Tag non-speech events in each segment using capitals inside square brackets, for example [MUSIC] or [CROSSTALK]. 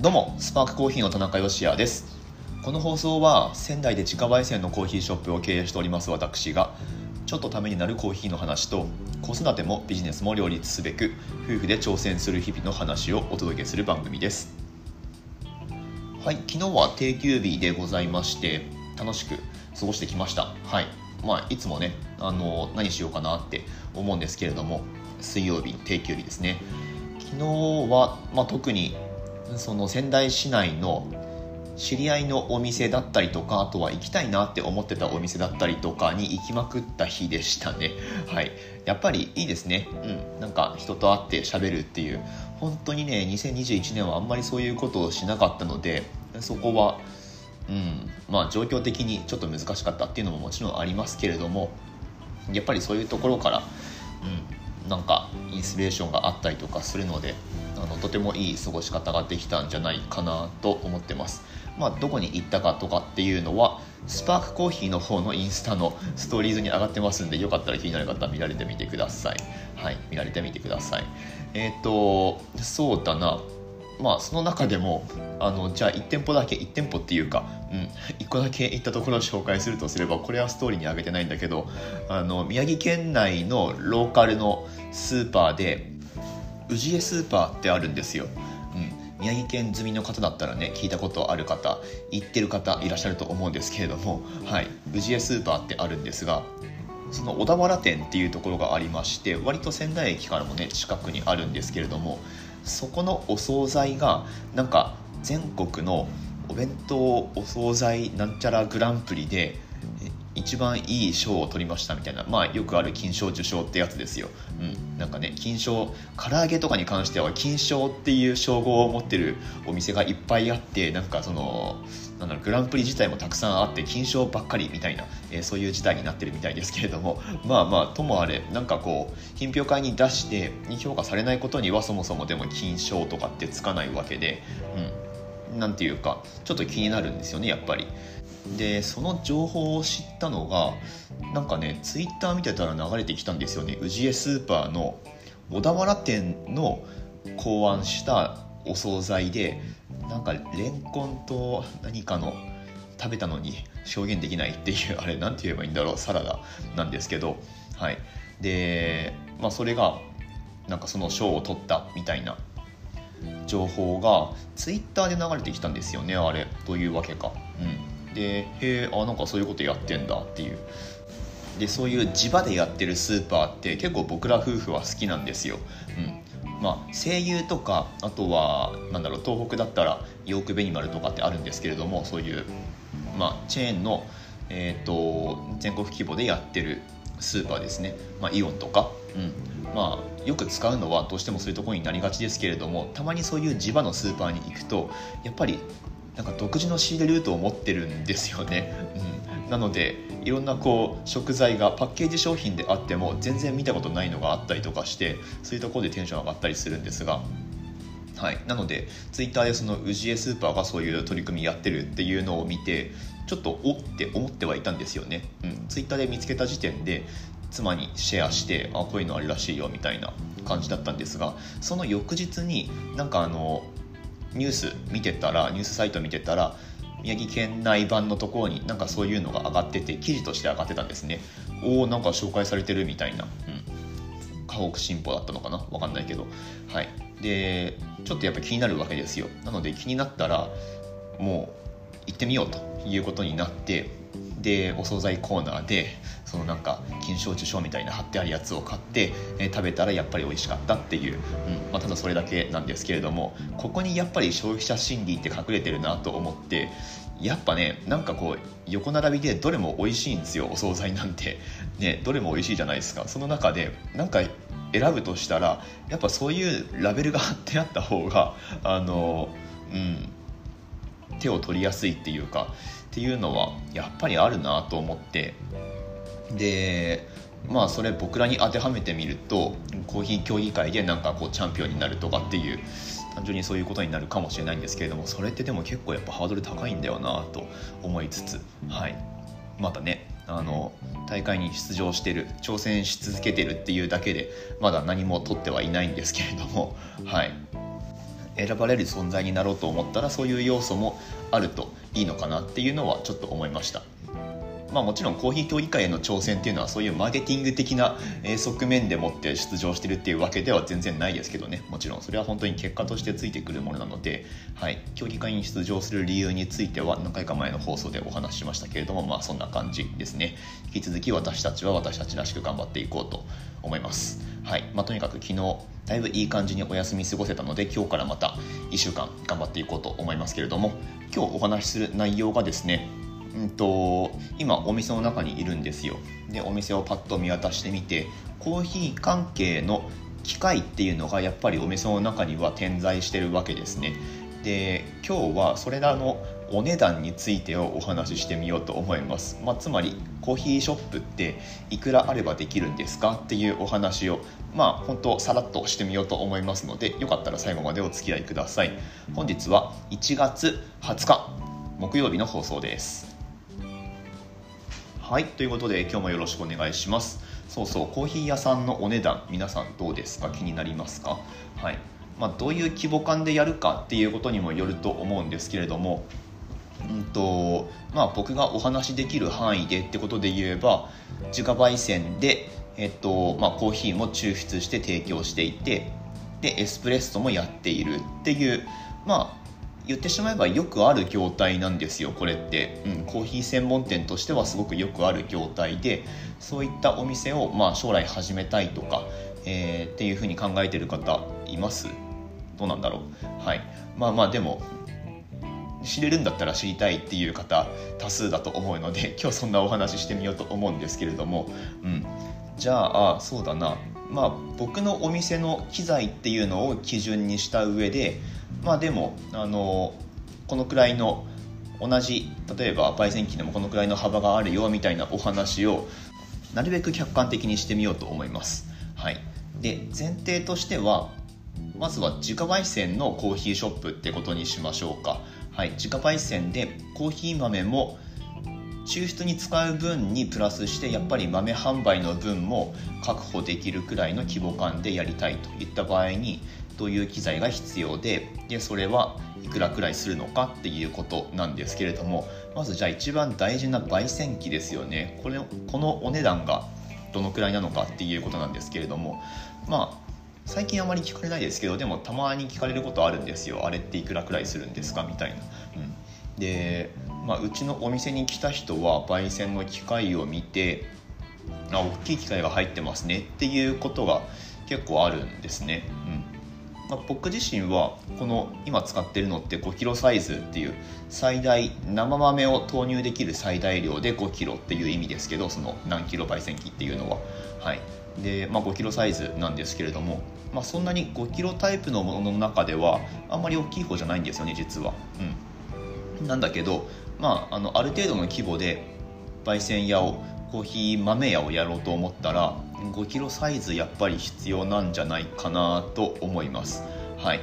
どうもスパークコーヒーの田中芳也です。この放送は仙台で自家焙煎のコーヒーショップを経営しております私がちょっとためになるコーヒーの話と子育てもビジネスも両立すべく夫婦で挑戦する日々の話をお届けする番組です。はい昨日は定休日でございまして楽しく過ごしてきました。はい。まあいつもねあの何しようかなって思うんですけれども水曜日定休日ですね。昨日は、まあ、特にその仙台市内の知り合いのお店だったりとかあとは行きたいなって思ってたお店だったりとかに行きまくった日でしたね。はい。やっぱりいいですね。うん。なんか人と会って喋るっていう。本当にね2021年はあんまりそういうことをしなかったのでそこはうん。まあ状況的にちょっと難しかったっていうのももちろんありますけれどもやっぱりそういうところからうん。なんかインスピレーションがあったりとかするのであのとてもいい過ごし方ができたんじゃないかなと思ってます。まあ、どこに行ったかとかっていうのはスパークコーヒーの方のインスタのストーリーズに上がってますんでよかったら気になる方は見られてみてください。はい、見られてみてください。えっ、ー、とそうだなまあその中でもあのじゃあ1店舗だけ1店舗っていうか、うん、1個だけ行ったところを紹介するとすればこれはストーリーに上げてないんだけどあの宮城県内のローカルのスーパーで氏家スーパーってあるんですよ。うん宮城県済みの方だったらね聞いたことある方行ってる方いらっしゃると思うんですけれどもはい氏家スーパーってあるんですがその小田原店っていうところがありまして割と仙台駅からもね近くにあるんですけれどもそこのお惣菜がなんか全国のお弁当お惣菜なんちゃらグランプリで一番いい賞を取りましたみたいなまあよくある金賞受賞ってやつですよ、うん、なんかね金賞唐揚げとかに関しては金賞っていう称号を持ってるお店がいっぱいあってなんかそのなんだろうグランプリ自体もたくさんあって金賞ばっかりみたいな、えー、そういう事態になってるみたいですけれどもまあまあともあれなんかこう品評会に出してに評価されないことにはそもそもでも金賞とかってつかないわけで、うん、なんていうかちょっと気になるんですよねやっぱり。でその情報を知ったのがなんかねツイッター見てたら流れてきたんですよね。氏家スーパーの小田原店の考案したお惣菜でなんかレンコンと何かの食べたのに表現できないっていうあれ何て言えばいいんだろうサラダなんですけどはい。でまあそれがなんかその賞を取ったみたいな情報がツイッターで流れてきたんですよねあれどういうわけか。うん。でへえあなんかそういうことやってんだっていう。でそういう地場でやってるスーパーって結構僕ら夫婦は好きなんですよ、うん。まあ、声優とかあとはなんだろう東北だったらヨークベニマルとかってあるんですけれどもそういう、まあ、チェーンの、えーと、全国規模でやってるスーパーですね、まあ、イオンとか、うん。まあ、よく使うのはどうしてもそういうところになりがちですけれどもたまにそういう地場のスーパーに行くとやっぱりなんか独自の仕入れルートを持ってるんですよね、うん、なのでいろんなこう食材がパッケージ商品であっても全然見たことないのがあったりとかしてそういうところでテンション上がったりするんですが。はい、なのでツイッターでその氏家スーパーがそういう取り組みやってるっていうのを見てちょっとおって思ってはいたんですよね、うん、ツイッターで見つけた時点で妻にシェアしてあこういうのあるらしいよみたいな感じだったんですがその翌日になんかあのニュース見てたらニュースサイト見てたら宮城県内版のところになんかそういうのが上がってて記事として上がってたんですね。おおんか紹介されてるみたいな、うん、河北新報だったのかな？わかんないけど。はい。でちょっとやっぱ気になるわけですよ。なので気になったらもう行ってみようということになってでお惣菜コーナーでそのなんか金賞受賞みたいな貼ってあるやつを買って、えー、食べたらやっぱり美味しかったっていう、うん。まあ、ただそれだけなんですけれどもここにやっぱり消費者心理って隠れてるなと思ってやっぱねなんかこう横並びでどれも美味しいんですよお惣菜なんて。[LAUGHS] ねどれも美味しいじゃないですか。その中でなんか選ぶとしたらやっぱそういうラベルが貼ってあった方があのうん手を取りやすいっていうかっていうのはやっぱりあるなと思って。でまあそれ僕らに当てはめてみるとコーヒー競技会でなんかこうチャンピオンになるとかっていう単純にそういうことになるかもしれないんですけれどもそれってでも結構やっぱハードル高いんだよなと思いつつはいまたねあの大会に出場してる挑戦し続けてるっていうだけでまだ何も取ってはいないんですけれどもはい選ばれる存在になろうと思ったらそういう要素もあるといいのかなっていうのはちょっと思いました。まあ、もちろんコーヒー競技会への挑戦っていうのはそういうマーケティング的な側面でもって出場してるっていうわけでは全然ないですけどね。もちろんそれは本当に結果としてついてくるものなので、はい、競技会に出場する理由については何回か前の放送でお話ししましたけれどもまあそんな感じですね。引き続き私たちは私たちらしく頑張っていこうと思います。はい。まあ、とにかく昨日だいぶいい感じにお休み過ごせたので今日からまた1週間頑張っていこうと思いますけれども今日お話しする内容がですねうんと、今お店の中にいるんですよ。でお店をパッと見渡してみてコーヒー関係の機械っていうのがやっぱりお店の中には点在してるわけですね。で今日はそれらのお値段についてをお話ししてみようと思います、まあ、つまりコーヒーショップっていくらあればできるんですかっていうお話をまあ本当さらっとしてみようと思いますのでよかったら最後までお付き合いください。本日は1月20日木曜日の放送です。はいということで今日もよろしくお願いします。そうそうコーヒー屋さんのお値段皆さんどうですか？気になりますか？はい。まあ、どういう規模感でやるかっていうことにもよると思うんですけれどもうんとまあ、僕がお話しできる範囲でってことで言えば自家焙煎で、えっとまあ、コーヒーも抽出して提供していてでエスプレッソもやっているっていうまあ言ってしまえばよくある業態なんですよこれって、うん、コーヒー専門店としてはすごくよくある業態でそういったお店を、まあ、将来始めたいとか、えー、っていうふうに考えてる方います？どうなんだろう？はい。まあまあでも知れるんだったら知りたいっていう方多数だと思うので [LAUGHS] 今日そんなお話ししてみようと思うんですけれども、うん、じゃあそうだな。まあ僕のお店の機材っていうのを基準にした上でまあでもあのこのくらいの同じ例えば焙煎機でもこのくらいの幅があるよみたいなお話をなるべく客観的にしてみようと思います。はい、で前提としてはまずは自家焙煎のコーヒーショップってことにしましょうか。はい、自家焙煎でコーヒー豆も抽出に使う分にプラスしてやっぱり豆販売の分も確保できるくらいの規模感でやりたいといった場合にどういう機材が必要ででそれはいくらくらいするのかっていうことなんですけれどもまずじゃあ一番大事な焙煎機ですよねこれこのお値段がどのくらいなのかっていうことなんですけれどもまあ最近あまり聞かれないですけどでもたまに聞かれることあるんですよあれっていくらくらいするんですかみたいな。うん、で、まあ、うちのお店に来た人は焙煎の機械を見てあ大きい機械が入ってますねっていうことが結構あるんですね。うんまあ、僕自身はこの今使ってるのって5キロサイズっていう最大生豆を投入できる最大量で5キロっていう意味ですけどその何キロ焙煎機っていうのは。はい。で、まあ、5キロサイズなんですけれども、まあ、そんなに5キロタイプのものの中ではあんまり大きい方じゃないんですよね実は、うん、なんだけど、まあ、あのある程度の規模で焙煎屋をコーヒー豆屋をやろうと思ったら5キロサイズやっぱり必要なんじゃないかなと思います。はい。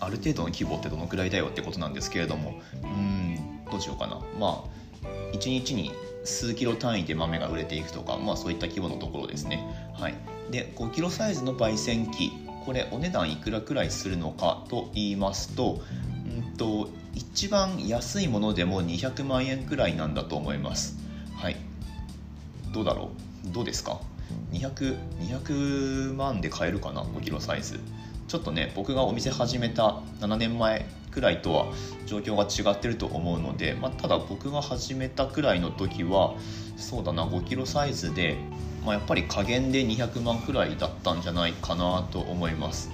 ある程度の規模ってどのくらいだよってことなんですけれども。うんどうしようかな。まあ1日に数キロ単位で豆が売れていくとか、まあ、そういった規模のところですね、はい、で5キロサイズの焙煎機。これお値段いくらくらいするのかと言いますとうんと一番安いものでも200万円くらいなんだと思います。はい。どうだろう？どうですか？200 200万で買えるかな？5キロサイズ。ちょっとね僕がお店始めた7年前くらいとは状況が違ってると思うので、まあ、ただ僕が始めたくらいの時はそうだな5キロサイズで、まあ、やっぱり加減で200万くらいだったんじゃないかなと思います。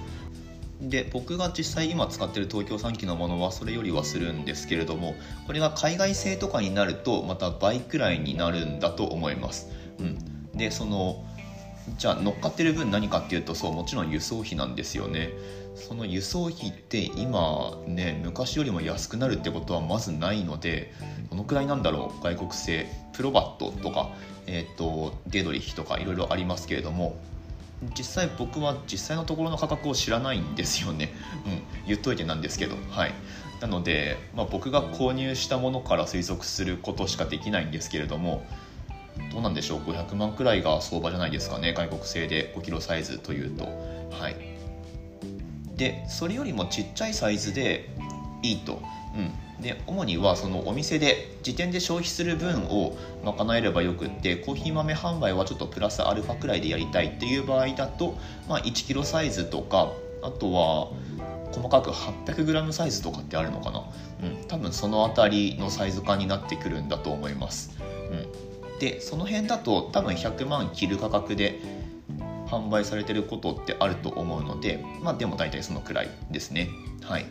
で僕が実際今使ってる東京3機のものはそれよりはするんですけれどもこれが海外製とかになるとまた倍くらいになるんだと思います、うん、でそのじゃあ乗っかってる分何かっていうとそうもちろん輸送費なんですよね。その輸送費って今ね昔よりも安くなるってことはまずないのでどのくらいなんだろう外国製プロバットとか、えーと、ゲドリヒとかいろいろありますけれども実際僕は実際のところの価格を知らないんですよね、うん、言っといてなんですけどはい。なので、まあ、僕が購入したものから推測することしかできないんですけれどもどうなんでしょう？500万くらいが相場じゃないですかね。外国製で5キロサイズというと。はい。でそれよりもちっちゃいサイズでいいと、うん、で主にはそのお店で時点で消費する分を賄えればよくってコーヒー豆販売はちょっとプラスアルファくらいでやりたいっていう場合だと、まあ、1キロサイズとかあとは細かく 800g サイズとかってあるのかな、うん、多分その辺りのサイズ感になってくるんだと思います、でその辺だと多分100万切る価格で販売されてることってあると思うのでまあでも大体そのくらいですね。はい。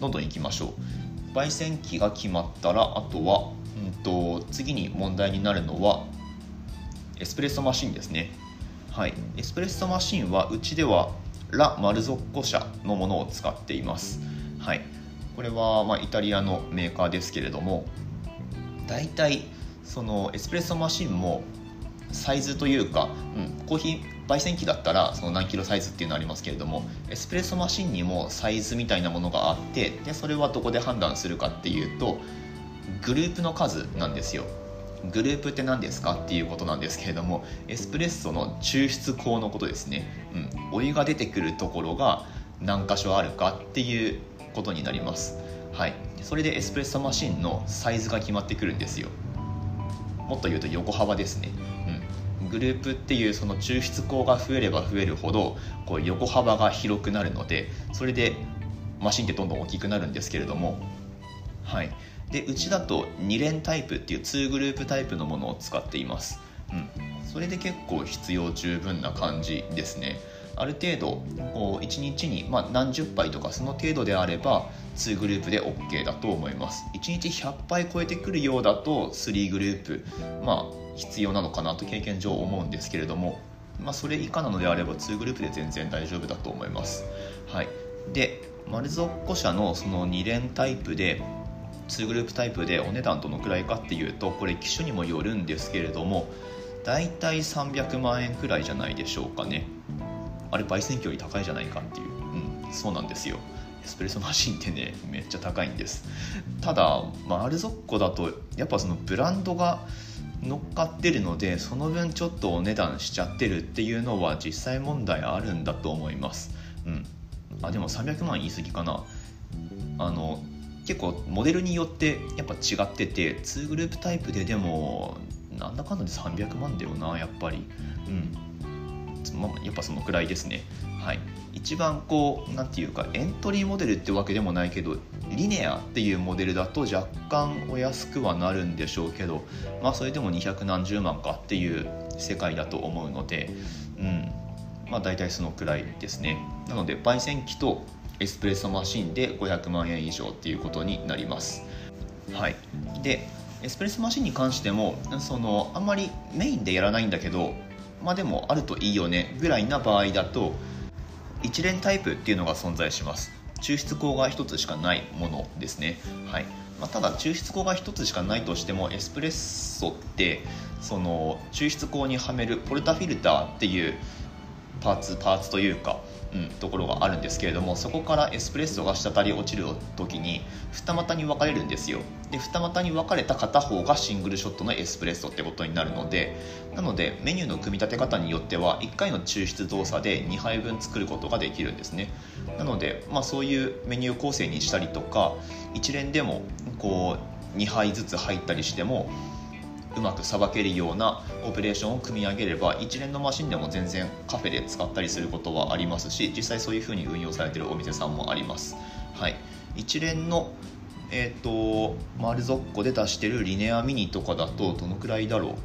どんどんいきましょう。焙煎機が決まったらあとは、うんと、次に問題になるのはエスプレッソマシンですね。はい。エスプレッソマシンはうちではラ・マルゾッコ社のものを使っています。はい。これはまイタリアのメーカーですけれども大体そのエスプレッソマシンもサイズというか、うん、コーヒー焙煎機だったらその何キロサイズっていうのありますけれどもエスプレッソマシンにもサイズみたいなものがあってでそれはどこで判断するかっていうとグループの数なんですよ。グループって何ですかっていうことなんですけれどもエスプレッソの抽出口のことですね、うん、お湯が出てくるところが何箇所あるかっていうことになります。はい。それでエスプレッソマシンのサイズが決まってくるんですよ。もっと言うと横幅ですね、うん、グループっていうその抽出口が増えれば増えるほどこう横幅が広くなるのでそれでマシンってどんどん大きくなるんですけれども。はい。でうちだと2連タイプっていう2グループタイプのものを使っています、うん、それで結構必要十分な感じですね。ある程度こう1日に、まあ、何十杯とかその程度であれば2グループで OK だと思います。1日100杯超えてくるようだと3グループまあ必要なのかなと経験上思うんですけれども、まあ、それ以下なのであれば2グループで全然大丈夫だと思います。はい。でマルゾッコ社のその2連タイプで2グループタイプでお値段どのくらいかっていうとこれ機種にもよるんですけれどもだいたい300万円くらいじゃないでしょうかね。あれ焙煎機より高いじゃないかっていう。うんそうなんですよ。エスプレッソマシンってねめっちゃ高いんです。ただ、まあ、アルゾッコだとやっぱそのブランドが乗っかってるのでその分ちょっとお値段しちゃってるっていうのは実際問題あるんだと思います。うん。あでも300万言い過ぎかな。あの結構モデルによってやっぱ違ってて2グループタイプででもなんだかんだで300万だよなやっぱり。うん。やっぱそのくらいですね。はい。一番こう何て言うかエントリーモデルってわけでもないけどリネアっていうモデルだと若干お安くはなるんでしょうけどまあそれでも200何十万かっていう世界だと思うのでうん。まあ大体そのくらいですね。なので焙煎機とエスプレッソマシンで500万円以上っていうことになります。はい。でエスプレッソマシンに関してもそのあんまりメインでやらないんだけどまあでもあるといいよねぐらいな場合だと一連タイプっていうのが存在します。抽出口が1つしかないものですね。はい。まあ、ただ抽出口が1つしかないとしてもエスプレッソってその抽出口にはめるポルタフィルターっていうパーツパーツというかうん、ところがあるんですけれどもそこからエスプレッソが滴り落ちる時に二股に分かれるんですよ。で二股に分かれた片方がシングルショットのエスプレッソってことになるのでなのでメニューの組み立て方によっては1回の抽出動作で2杯分作ることができるんですね。なので、まあ、そういうメニュー構成にしたりとか一連でもこう2杯ずつ入ったりしてもうまくさばけるようなオペレーションを組み上げれば一連のマシンでも全然カフェで使ったりすることはありますし実際そういうふうに運用されてるお店さんもあります。はい、一連のえっ、ー、とマルゾッコで出してるリネアミニとかだとどのくらいだろ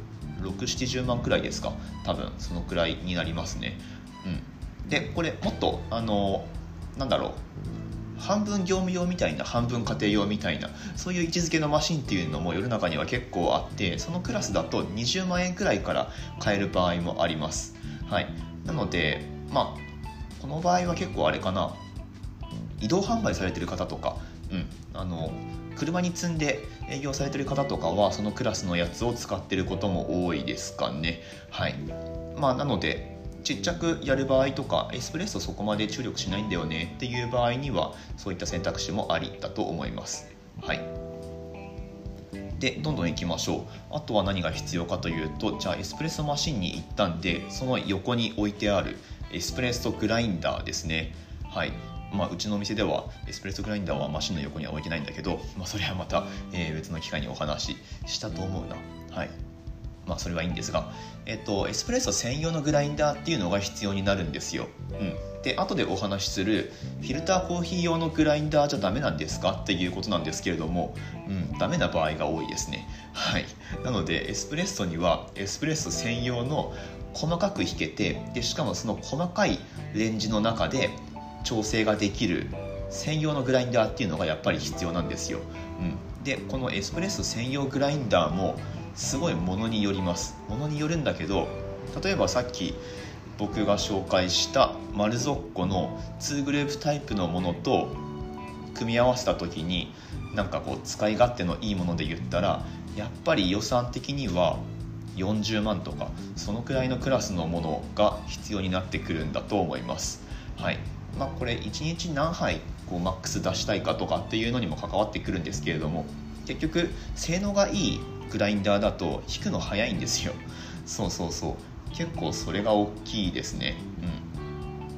う？670万くらいですか？多分そのくらいになりますね。うん、でこれもっとあのなんだろう？半分業務用みたいな半分家庭用みたいなそういう位置づけのマシンっていうのも世の中には結構あってそのクラスだと20万円くらいから買える場合もあります。はい。なのでまあこの場合は結構あれかな。移動販売されてる方とかうん。あの車に積んで営業されてる方とかはそのクラスのやつを使ってることも多いですかね。はい。まあなのでちっちゃくやる場合とかエスプレッソそこまで注力しないんだよねっていう場合にはそういった選択肢もありだと思います。はい。でどんどんいきましょう。あとは何が必要かというとじゃあエスプレッソマシンに行ったんでその横に置いてあるエスプレッソグラインダーですね。はい。まあ、うちのお店ではエスプレッソグラインダーはマシンの横には置いてないんだけど、まあ、それはまた、えー、別の機会にお話ししたと思うな。はい。まあそれはいいんですが、えっと、エスプレッソ専用のグラインダーっていうのが必要になるんですよ、うん、で後でお話しするフィルターコーヒー用のグラインダーじゃダメなんですか？っていうことなんですけれども、うん、ダメな場合が多いですね。はい。なのでエスプレッソにはエスプレッソ専用の細かく引けてでしかもその細かいレンジの中で調整ができる専用のグラインダーっていうのがやっぱり必要なんですよ、うん、でこのエスプレッソ専用グラインダーもすごいものによります。ものによるんだけど例えばさっき僕が紹介したマルゾッコの2グループタイプのものと組み合わせた時になんかこう使い勝手のいいもので言ったらやっぱり予算的には40万とかそのくらいのクラスのものが必要になってくるんだと思います。はい。まあこれ1日何杯こうマックス出したいかとかっていうのにも関わってくるんですけれども結局性能がいいグラインダーだと引くの早いんですよ。そうそうそう。結構それが大きいですね。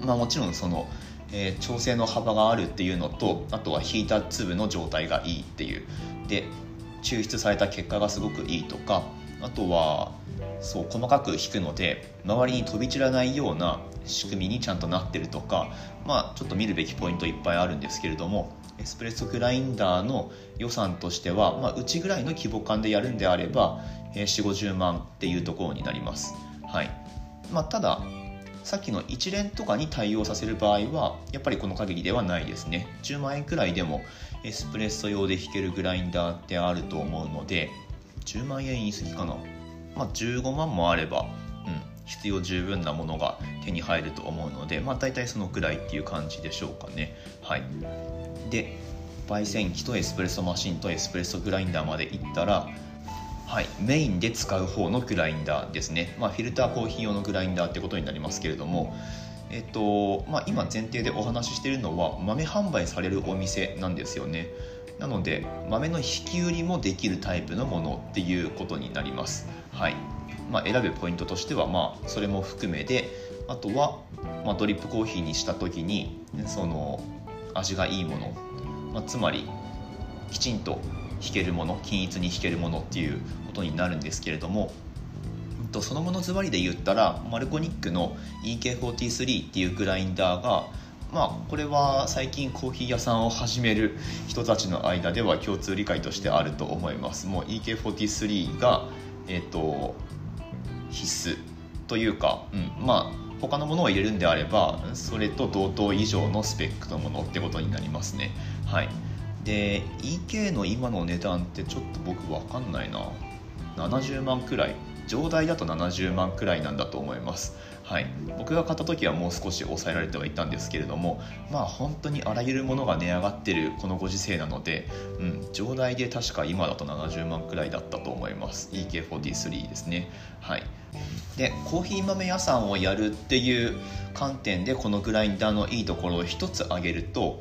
うん。まあもちろんその、えー、調整の幅があるっていうのとあとは引いた粒の状態がいいっていう。で抽出された結果がすごくいいとかあとはそう細かく引くので周りに飛び散らないような仕組みにちゃんとなってるとかまあちょっと見るべきポイントいっぱいあるんですけれどもエスプレッソグラインダーの予算としては、まあ、うちぐらいの規模感でやるんであれば、えー、4 5 0万っていうところになります、はい。まあ、たださっきの一連とかに対応させる場合はやっぱりこの限りではないですね。10万円くらいでもエスプレッソ用で引けるグラインダーってあると思うので10万円言い過ぎかな。まあ15万もあればうん必要十分なものが手に入ると思うのでまあ大体そのくらいっていう感じでしょうかね。はい。で焙煎機とエスプレッソマシンとエスプレッソグラインダーまでいったらはい、メインで使う方のグラインダーですね、まあ、フィルターコーヒー用のグラインダーってことになりますけれども、えっとまあ、今前提でお話ししているのは豆販売されるお店なんですよね。なので豆の引き売りもできるタイプのものっていうことになります。はい。まあ、選ぶポイントとしては、まあ、それも含めであとは、まあ、ドリップコーヒーにした時にその味がいいもの、まあ、つまりきちんと弾けるもの均一に弾けるものっていうことになるんですけれどもそのものズバリで言ったらマルコニックの EK43 っていうグラインダーがまあこれは最近コーヒー屋さんを始める人たちの間では共通理解としてあると思います。もう EK43 がえっ、と必須というか、うん、まあ他のものを入れるんであればそれと同等以上のスペックのものってことになりますね。はい。で EK の今の値段ってちょっと僕分かんないな。70万くらい。上代だと70万くらいなんだと思います。はい、僕が買った時はもう少し抑えられてはいたんですけれどもまあ本当にあらゆるものが値上がってるこのご時世なので、うん、上代で確か今だと70万くらいだったと思います。EK43 ですね。はい。でコーヒー豆屋さんをやるっていう観点でこのグラインダーのいいところを一つ挙げると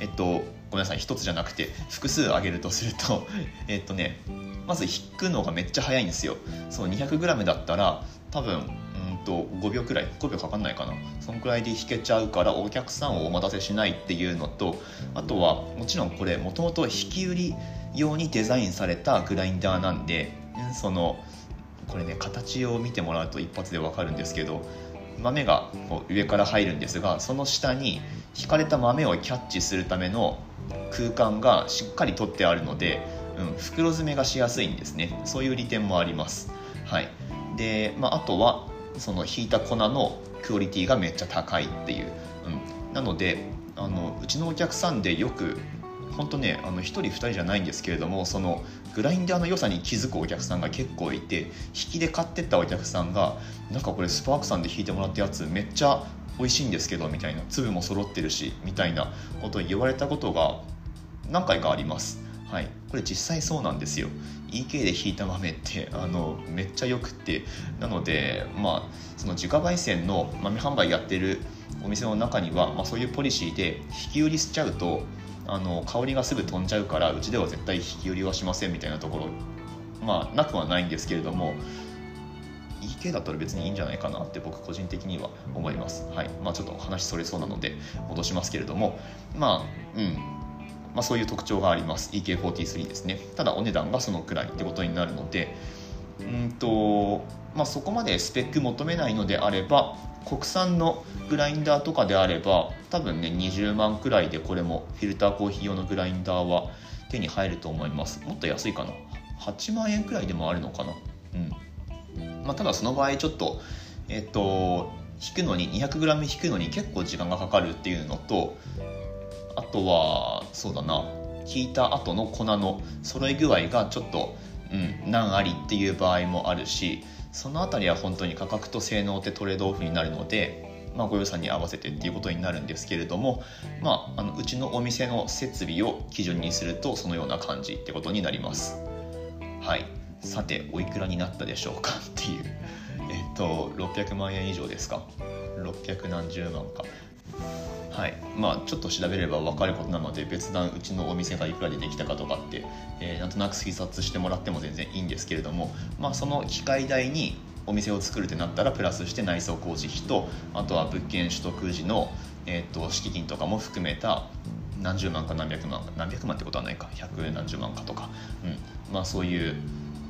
えっとごめんなさい一つじゃなくて複数挙げるとすると [LAUGHS] えっとねまず引くのがめっちゃ早いんですよ。そう 200g だったら多分と5秒くらい5秒かかんないかな。そのくらいで弾けちゃうからお客さんをお待たせしないっていうのとあとはもちろんこれもともと引き売り用にデザインされたグラインダーなんでそのこれね形を見てもらうと一発で分かるんですけど豆がこう上から入るんですがその下に引かれた豆をキャッチするための空間がしっかり取ってあるので、うん、袋詰めがしやすいんですね。そういう利点もあります。はい。で、まあ、あとはその引いた粉のクオリティがめっちゃ高いっていう、うん、なのであのうちのお客さんでよく本当ねあの1人2人じゃないんですけれどもそのグラインダーの良さに気づくお客さんが結構いて引きで買ってったお客さんがなんかこれスパークさんで引いてもらったやつめっちゃ美味しいんですけどみたいな粒も揃ってるしみたいなことを言われたことが何回かあります。はい、これ実際そうなんですよ。EK で引いた豆ってあのめっちゃよくって。なのでまあその自家焙煎の豆販売やってるお店の中には、まあ、そういうポリシーで引き売りしちゃうとあの香りがすぐ飛んじゃうからうちでは絶対引き売りはしませんみたいなところまあなくはないんですけれども系だったら別にいいんじゃないかなって僕個人的には思います。はい。まあ、ちょっと話それそうなので戻しますけれども。まあうん。まあ、そういう特徴があります。EK43 ですね。ただお値段がそのくらいってことになるのでうんと、まあ、そこまでスペック求めないのであれば国産のグラインダーとかであれば多分ね20万くらいでこれもフィルターコーヒー用のグラインダーは手に入ると思います。もっと安いかな？8万円くらいでもあるのかな？うん。まあ、ただその場合ちょっとえっ、と引くのに 200g 引くのに結構時間がかかるっていうのとあとはそうだな。引いた後の粉の揃い具合がちょっと、うん、難ありっていう場合もあるしその辺りは本当に価格と性能ってトレードオフになるので、まあ、ご予算に合わせてっていうことになるんですけれども、まあ、あのうちのお店の設備を基準にするとそのような感じってことになります。はい。さておいくらになったでしょうかっていう。えっと600万円以上ですか？600何十万か。はい。まあ、ちょっと調べれば分かることなので別段うちのお店がいくらでできたかとかって、えー、なんとなく推察してもらっても全然いいんですけれども、まあ、その機械代にお店を作るってなったらプラスして内装工事費とあとは物件取得時の、えーと、敷金とかも含めた何十万か何百万何百万ってことはないか。百何十万かとか、うん。まあ、そういう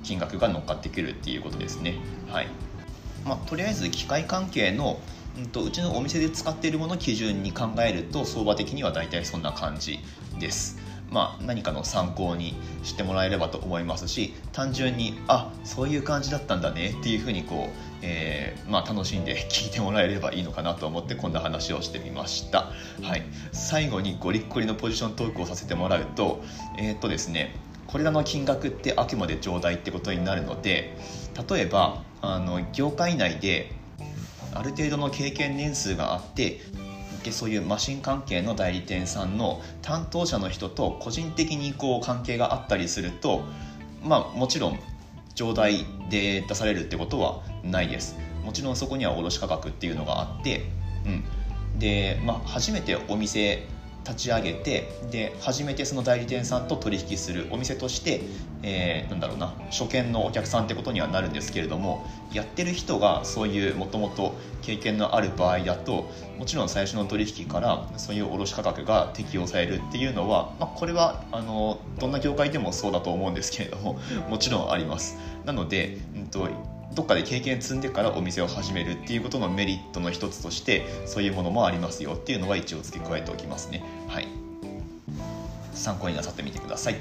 金額が乗っかってくるっていうことですね。はい。まあ、とりあえず機械関係のうんと、うちのお店で使っているものを基準に考えると相場的には大体そんな感じです。まあ、何かの参考にしてもらえればと思いますし単純にあそういう感じだったんだねっていうふうにこう、えー、まあ、楽しんで聞いてもらえればいいのかなと思ってこんな話をしてみました、はい、最後にゴリッゴリのポジショントークをさせてもらうとえー、っとですねこれらの金額ってあくまで頂戴ってことになるので例えばあの業界内である程度の経験年数があってでそういうマシン関係の代理店さんの担当者の人と個人的にこう関係があったりするとまあもちろん上代で出されるってことはないです。もちろんそこには卸価格っていうのがあって、うん、で、まあ、初めてお店立ち上げてで初めてその代理店さんと取引するお店として、えー、なんだろうな初見のお客さんってことにはなるんですけれどもやってる人がそういうもともと経験のある場合だともちろん最初の取引からそういう卸価格が適用されるっていうのは、まあ、これはあのどんな業界でもそうだと思うんですけれどももちろんあります。なので、うんとどっかで経験積んでからお店を始めるっていうことのメリットの一つとしてそういうものもありますよっていうのは一応付け加えておきますね。はい。参考になさってみてください。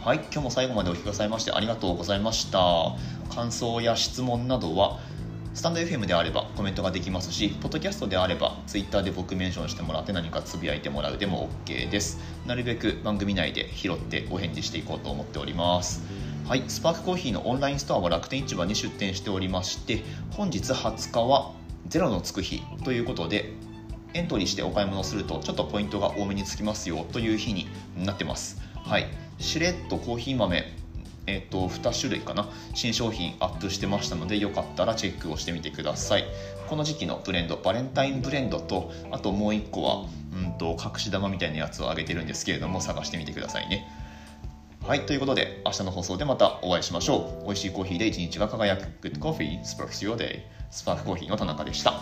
はい。今日も最後までお聞きくださいましてありがとうございました。感想や質問などはスタンド FM であればコメントができますし、ポッドキャストであれば Twitter で僕メンションしてもらって何かつぶやいてもらうでも OK です。なるべく番組内で拾ってお返事していこうと思っております。はい、スパークコーヒーのオンラインストアは楽天市場に出店しておりまして本日20日はゼロのつく日ということでエントリーしてお買い物するとちょっとポイントが多めにつきますよという日になってます。はいしれっとコーヒー豆えっ、と2種類かな新商品アップしてましたのでよかったらチェックをしてみてください。この時期のブレンドバレンタインブレンドとあともう1個はうんと隠し玉みたいなやつをあげてるんですけれども探してみてくださいね。はい、ということで、明日の放送でまたお会いしましょう。美味しいコーヒーで一日が輝く。Good Coffee Sparks Your Day。スパークコーヒーの田中でした。